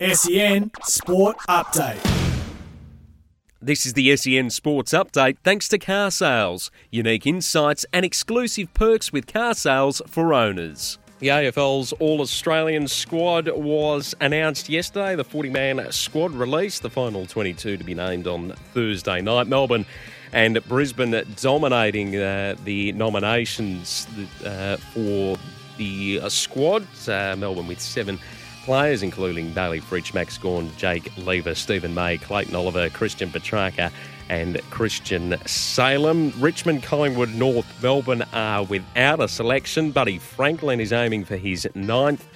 SEN Sport Update. This is the SEN Sports Update thanks to car sales. Unique insights and exclusive perks with car sales for owners. The AFL's All Australian squad was announced yesterday. The 40 man squad released, the final 22 to be named on Thursday night. Melbourne and Brisbane dominating uh, the nominations uh, for the uh, squad. Uh, Melbourne with seven players, including Bailey Fritsch, Max Gawn, Jake Lever, Steven May, Clayton Oliver, Christian Petracca, and Christian Salem. Richmond, Collingwood, North Melbourne are without a selection. Buddy Franklin is aiming for his ninth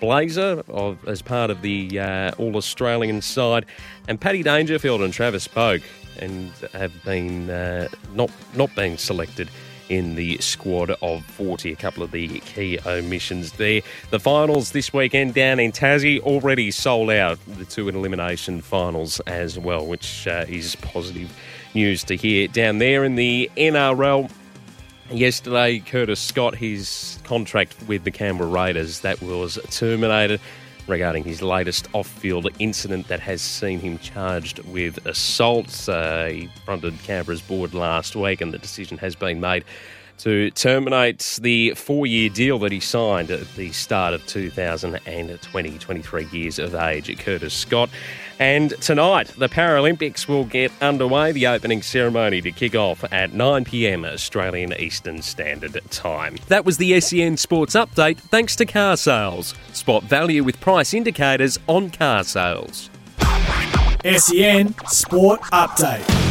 blazer of, as part of the uh, All Australian side, and Paddy Dangerfield and Travis Boak and have been uh, not not being selected in the squad of 40. A couple of the key omissions there. The finals this weekend down in Tassie already sold out. The two elimination finals as well, which uh, is positive news to hear. Down there in the NRL, yesterday, Curtis Scott, his contract with the Canberra Raiders, that was terminated regarding his latest off field incident that has seen him charged with assault. Uh, he fronted Canberra's board last week, and the decision has been made to terminate the four year deal that he signed at the start of 2020, 23 years of age at Curtis Scott. And tonight, the Paralympics will get underway. The opening ceremony to kick off at 9 pm Australian Eastern Standard Time. That was the SEN Sports Update thanks to car sales. Spot value with price indicators on car sales. SEN Sport Update.